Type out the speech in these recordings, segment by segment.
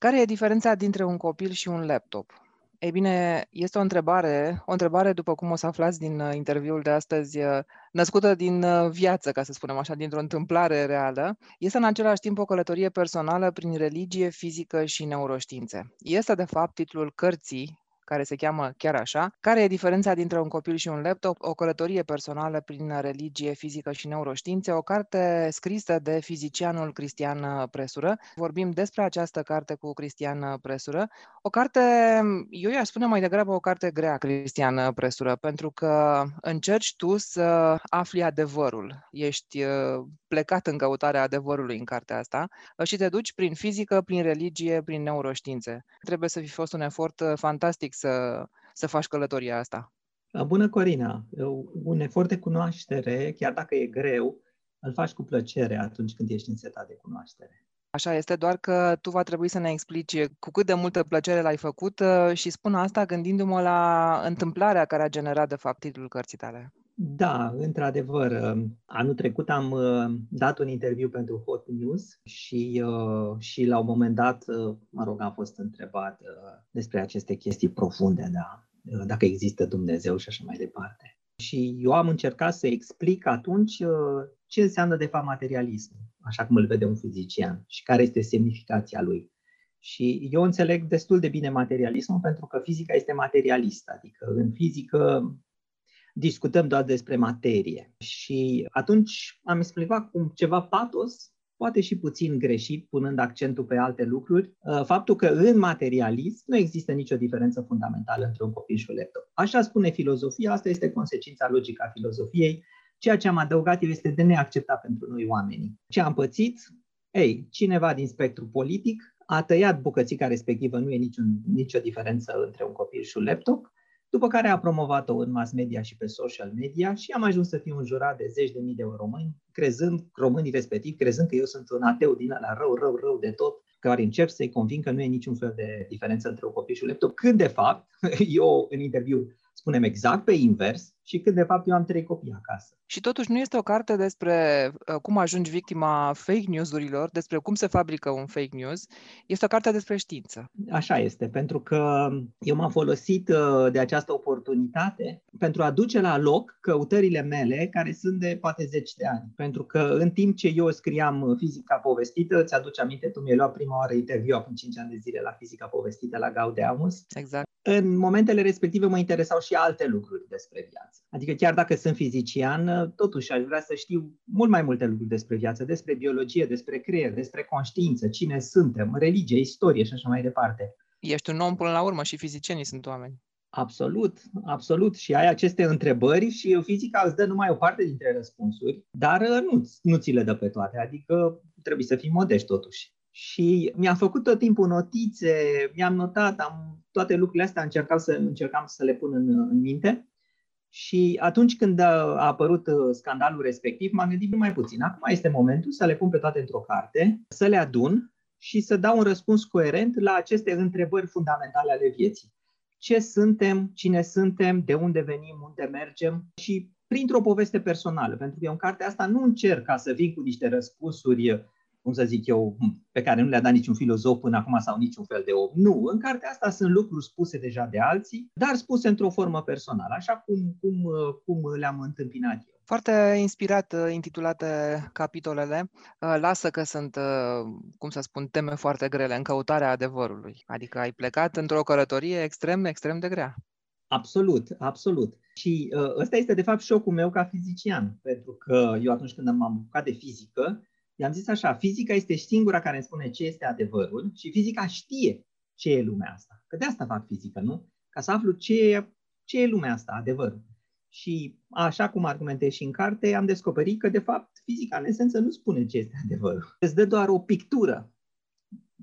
Care e diferența dintre un copil și un laptop? Ei bine, este o întrebare, o întrebare, după cum o să aflați din uh, interviul de astăzi, uh, născută din uh, viață, ca să spunem așa, dintr-o întâmplare reală. Este în același timp o călătorie personală prin religie, fizică și neuroștiințe. Este, de fapt, titlul cărții care se cheamă chiar așa. Care e diferența dintre un copil și un laptop? O călătorie personală prin religie, fizică și neuroștiințe, o carte scrisă de fizicianul Cristian Presură. Vorbim despre această carte cu Cristian Presură. O carte, eu i-aș spune mai degrabă o carte grea, Cristian Presură, pentru că încerci tu să afli adevărul. Ești uh, plecat în căutarea adevărului în cartea asta și te duci prin fizică, prin religie, prin neuroștiințe. Trebuie să fi fost un efort uh, fantastic să, să faci călătoria asta? Bună, Corina! Un efort de cunoaștere, chiar dacă e greu, îl faci cu plăcere atunci când ești însetat de cunoaștere. Așa este, doar că tu va trebui să ne explici cu cât de multă plăcere l-ai făcut uh, și spun asta gândindu-mă la întâmplarea care a generat, de fapt, titlul cărții tale. Da, într-adevăr. Uh, anul trecut am uh, dat un interviu pentru Hot News și, uh, și la un moment dat, mă rog, am fost întrebat despre aceste chestii profunde, da, dacă există Dumnezeu și așa mai departe. Și eu am încercat să explic atunci ce înseamnă de fapt materialism, așa cum îl vede un fizician și care este semnificația lui. Și eu înțeleg destul de bine materialismul pentru că fizica este materialistă, adică în fizică discutăm doar despre materie. Și atunci am explicat cum ceva patos, poate și puțin greșit, punând accentul pe alte lucruri, uh, faptul că în materialism nu există nicio diferență fundamentală între un copil și un laptop. Așa spune filozofia, asta este consecința logică a filozofiei. Ceea ce am adăugat eu este de neacceptat pentru noi oamenii. Ce am pățit? Ei, cineva din spectru politic a tăiat bucățica respectivă, nu e niciun, nicio diferență între un copil și un laptop, după care a promovat-o în mass media și pe social media și am ajuns să fiu un jurat de zeci de mii de români, crezând, românii respectiv, crezând că eu sunt un ateu din ăla rău, rău, rău de tot, care încerc să-i convin că nu e niciun fel de diferență între un copil și un laptop, când de fapt, eu în interviu spunem exact pe invers și când de fapt eu am trei copii acasă. Și totuși nu este o carte despre uh, cum ajungi victima fake news-urilor, despre cum se fabrică un fake news, este o carte despre știință. Așa este, pentru că eu m-am folosit uh, de această oportunitate pentru a duce la loc căutările mele care sunt de poate zeci de ani. Pentru că în timp ce eu scriam fizica povestită, ți aduce aminte, tu mi-ai luat prima oară interviu acum 5 ani de zile la fizica povestită la Gaudeamus. Exact. În momentele respective mă interesau și alte lucruri despre viață. Adică chiar dacă sunt fizician, totuși aș vrea să știu mult mai multe lucruri despre viață, despre biologie, despre creier, despre conștiință, cine suntem, religie, istorie și așa mai departe. Ești un om până la urmă și fizicienii sunt oameni. Absolut, absolut. Și ai aceste întrebări și fizica îți dă numai o parte dintre răspunsuri, dar nu, nu ți le dă pe toate. Adică trebuie să fii modești totuși. Și mi-am făcut tot timpul notițe, mi-am notat, am toate lucrurile astea încercam să, încercam să le pun în, în minte și atunci când a apărut uh, scandalul respectiv, m-am gândit mai puțin. Acum este momentul să le pun pe toate într-o carte, să le adun și să dau un răspuns coerent la aceste întrebări fundamentale ale vieții. Ce suntem, cine suntem, de unde venim, unde mergem și printr-o poveste personală. Pentru că eu în cartea asta nu încerc ca să vin cu niște răspunsuri cum să zic eu, pe care nu le-a dat niciun filozof până acum sau niciun fel de om. Nu, în cartea asta sunt lucruri spuse deja de alții, dar spuse într-o formă personală, așa cum, cum, cum le-am întâmpinat eu. Foarte inspirat uh, intitulate capitolele. Uh, lasă că sunt, uh, cum să spun, teme foarte grele în căutarea adevărului. Adică ai plecat într-o călătorie extrem, extrem de grea. Absolut, absolut. Și ăsta este de fapt șocul meu ca fizician, pentru că eu atunci când am apucat de fizică, I-am zis așa, fizica este singura care îmi spune ce este adevărul și fizica știe ce e lumea asta. Că de asta fac fizică, nu? Ca să aflu ce e, ce e lumea asta, adevărul. Și așa cum argumentez și în carte, am descoperit că, de fapt, fizica, în esență, nu spune ce este adevărul. Îți dă doar o pictură.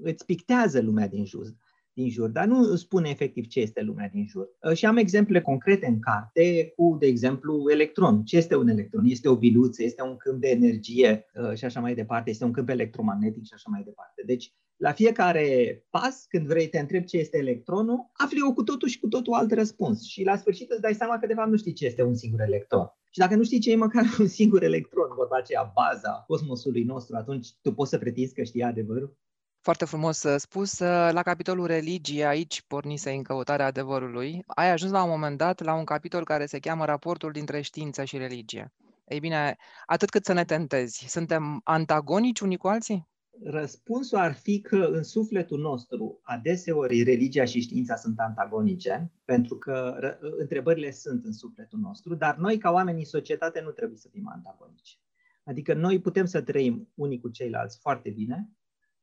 Îți pictează lumea din jur din jur, dar nu spune efectiv ce este lumea din jur. Uh, și am exemple concrete în carte cu, de exemplu, electron. Ce este un electron? Este o biluță, este un câmp de energie uh, și așa mai departe, este un câmp electromagnetic și așa mai departe. Deci, la fiecare pas, când vrei te întrebi ce este electronul, afli o cu totul și cu totul alt răspuns. Și la sfârșit îți dai seama că de fapt nu știi ce este un singur electron. Și dacă nu știi ce e măcar un singur electron, vorba aceea, baza cosmosului nostru, atunci tu poți să pretinzi că știi adevărul? Foarte frumos uh, spus. Uh, la capitolul religie, aici pornise în căutarea adevărului. Ai ajuns la un moment dat la un capitol care se cheamă Raportul dintre știință și religie. Ei bine, atât cât să ne tentezi, suntem antagonici unii cu alții? Răspunsul ar fi că în sufletul nostru adeseori religia și știința sunt antagonice, pentru că întrebările sunt în sufletul nostru, dar noi ca oameni în societate nu trebuie să fim antagonici. Adică noi putem să trăim unii cu ceilalți foarte bine,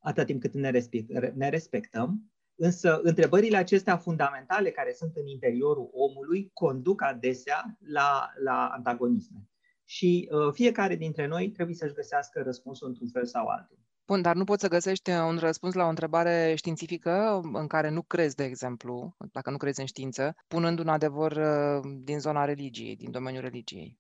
atât timp cât ne, respect, ne respectăm, însă întrebările acestea fundamentale care sunt în interiorul omului conduc adesea la, la antagonisme. Și uh, fiecare dintre noi trebuie să-și găsească răspunsul într-un fel sau altul. Bun, dar nu poți să găsești un răspuns la o întrebare științifică în care nu crezi, de exemplu, dacă nu crezi în știință, punând un adevăr uh, din zona religiei, din domeniul religiei.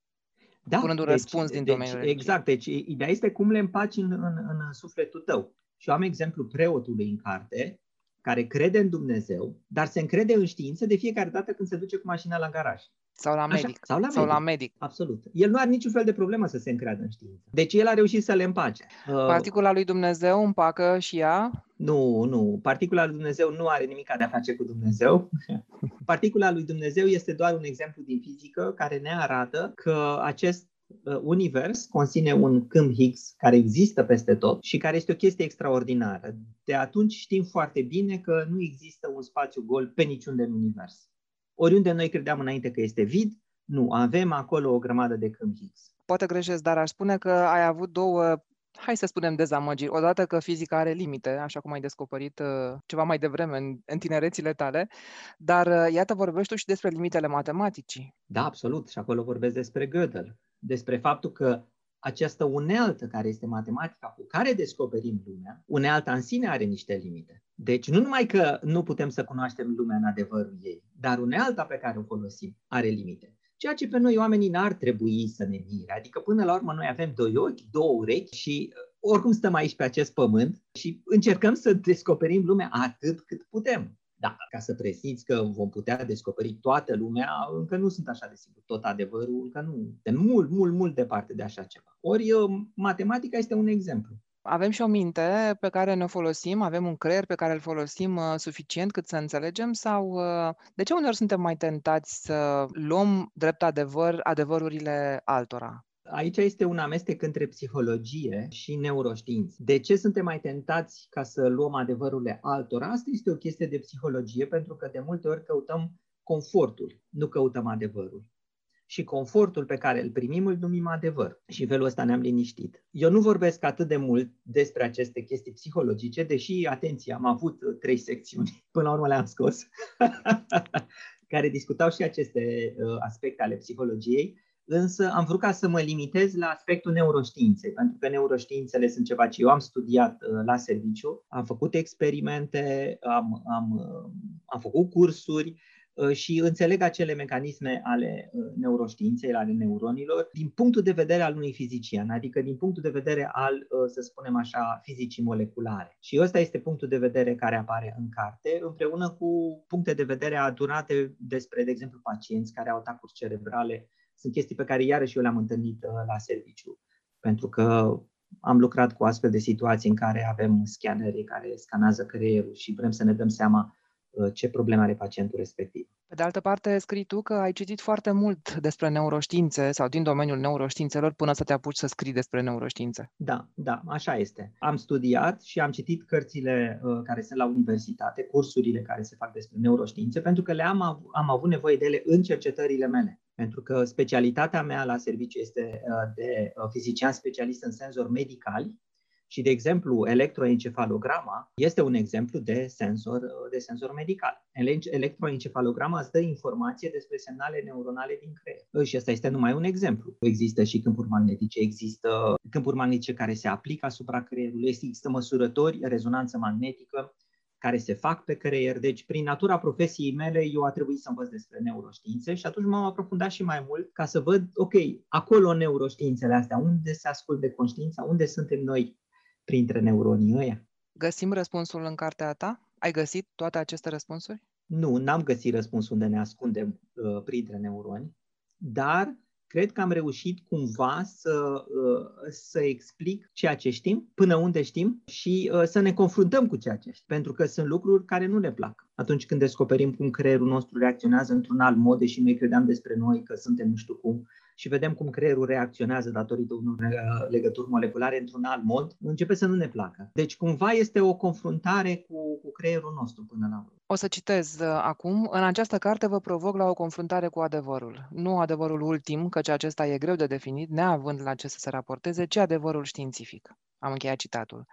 Da, punând un deci, răspuns din deci, domeniul religiei. Exact, deci ideea este cum le împaci în, în, în sufletul tău. Și eu am exemplu preotului în carte, care crede în Dumnezeu, dar se încrede în știință de fiecare dată când se duce cu mașina la garaj. Sau la medic. Așa, sau, la, sau medic. la medic. Absolut. El nu are niciun fel de problemă să se încreadă în știință. Deci el a reușit să le împace. Uh, Particula lui Dumnezeu împacă și ea? Nu, nu. Particula lui Dumnezeu nu are nimic de a face cu Dumnezeu. Particula lui Dumnezeu este doar un exemplu din fizică care ne arată că acest Uh, univers conține un câmp Higgs care există peste tot și care este o chestie extraordinară. De atunci știm foarte bine că nu există un spațiu gol pe niciunde în univers. Oriunde noi credeam înainte că este vid, nu, avem acolo o grămadă de câmp Higgs. Poate greșesc, dar aș spune că ai avut două hai să spunem, dezamăgiri. Odată că fizica are limite, așa cum ai descoperit uh, ceva mai devreme în, în tinerețile tale, dar uh, iată vorbești tu și despre limitele matematicii. Da, absolut. Și acolo vorbesc despre Gödel despre faptul că această unealtă care este matematica cu care descoperim lumea, unealta în sine are niște limite. Deci nu numai că nu putem să cunoaștem lumea în adevărul ei, dar unealta pe care o folosim are limite. Ceea ce pe noi oamenii n-ar trebui să ne mire. Adică până la urmă noi avem doi ochi, două urechi și uh, oricum stăm aici pe acest pământ și încercăm să descoperim lumea atât cât putem. Da, ca să presimți că vom putea descoperi toată lumea, încă nu sunt așa de sigur. Tot adevărul, încă nu. De mult, mult, mult departe de așa ceva. Ori uh, matematica este un exemplu. Avem și o minte pe care ne folosim, avem un creier pe care îl folosim uh, suficient cât să înțelegem sau uh, de ce uneori suntem mai tentați să luăm drept adevăr adevărurile altora? Aici este un amestec între psihologie și neuroștiință. De ce suntem mai tentați ca să luăm adevărurile altora? Asta este o chestie de psihologie, pentru că de multe ori căutăm confortul, nu căutăm adevărul. Și confortul pe care îl primim îl numim adevăr. Și felul ăsta ne-am liniștit. Eu nu vorbesc atât de mult despre aceste chestii psihologice, deși, atenție, am avut trei secțiuni, până la urmă le-am scos, care discutau și aceste uh, aspecte ale psihologiei însă am vrut ca să mă limitez la aspectul neuroștiinței, pentru că neuroștiințele sunt ceva ce eu am studiat uh, la serviciu, am făcut experimente, am, am, uh, am făcut cursuri uh, și înțeleg acele mecanisme ale neuroștiinței, ale neuronilor, din punctul de vedere al unui fizician, adică din punctul de vedere al, să spunem așa, fizicii moleculare. Și ăsta este punctul de vedere care apare în carte, împreună cu puncte de vedere adunate despre, de exemplu, pacienți care au atacuri cerebrale sunt chestii pe care iarăși eu le-am întâlnit uh, la serviciu, pentru că am lucrat cu astfel de situații în care avem scanere care scanează creierul și vrem să ne dăm seama uh, ce probleme are pacientul respectiv. Pe de altă parte, scrii tu că ai citit foarte mult despre neuroștiințe sau din domeniul neuroștiințelor până să te apuci să scrii despre neuroștiințe. Da, da, așa este. Am studiat și am citit cărțile uh, care sunt la universitate, cursurile care se fac despre neuroștiințe, pentru că le-am av- am avut nevoie de ele în cercetările mele pentru că specialitatea mea la serviciu este uh, de uh, fizician specialist în senzori medicali și, de exemplu, electroencefalograma este un exemplu de senzor, uh, de senzor medical. Electroencefalograma îți dă informație despre semnale neuronale din creier. Și ăsta este numai un exemplu. Există și câmpuri magnetice, există câmpuri magnetice care se aplică asupra creierului, există măsurători, rezonanță magnetică, care se fac pe creier. Deci, prin natura profesiei mele, eu a trebuit să învăț despre neuroștiințe și atunci m-am aprofundat și mai mult ca să văd, ok, acolo neuroștiințele astea, unde se ascultă de conștiința, unde suntem noi printre neuronii ăia? Găsim răspunsul în cartea ta? Ai găsit toate aceste răspunsuri? Nu, n-am găsit răspunsul unde ne ascundem uh, printre neuroni, dar cred că am reușit cumva să, uh, să explic ceea ce știm, până unde știm și uh, să ne confruntăm cu ceea ce știm. Pentru că sunt lucruri care nu ne plac. Atunci când descoperim cum creierul nostru reacționează într-un alt mod, deși noi credeam despre noi că suntem nu știu cum, și vedem cum creierul reacționează datorită unor uh, legături moleculare într-un alt mod, începe să nu ne placă. Deci cumva este o confruntare cu, cu creierul nostru până la urmă. O să citez uh, acum. În această carte vă provoc la o confruntare cu adevărul. Nu adevărul ultim, căci acesta e greu de definit, neavând la ce să se raporteze, ci adevărul științific. Am încheiat citatul.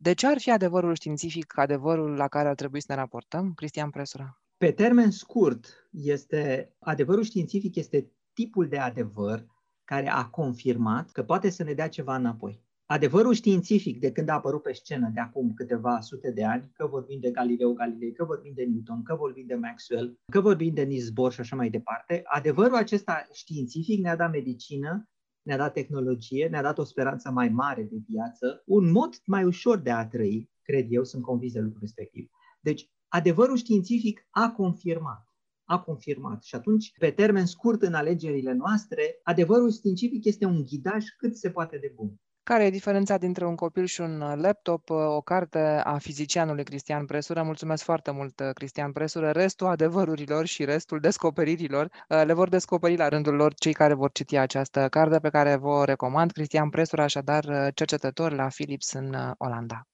De ce ar fi adevărul științific adevărul la care ar trebui să ne raportăm, Cristian Presura? Pe termen scurt, este adevărul științific este tipul de adevăr care a confirmat că poate să ne dea ceva înapoi. Adevărul științific de când a apărut pe scenă de acum câteva sute de ani, că vorbim de Galileo Galilei, că vorbim de Newton, că vorbim de Maxwell, că vorbim de Niels Bohr și așa mai departe, adevărul acesta științific ne-a dat medicină, ne-a dat tehnologie, ne-a dat o speranță mai mare de viață, un mod mai ușor de a trăi, cred eu, sunt convins de lucrul respectiv. Deci, adevărul științific a confirmat a confirmat. Și atunci, pe termen scurt în alegerile noastre, adevărul științific este un ghidaj cât se poate de bun. Care e diferența dintre un copil și un laptop? O carte a fizicianului Cristian Presură. Mulțumesc foarte mult, Cristian Presură. Restul adevărurilor și restul descoperirilor uh, le vor descoperi la rândul lor cei care vor citi această carte pe care vă recomand. Cristian Presură, așadar cercetător la Philips în uh, Olanda.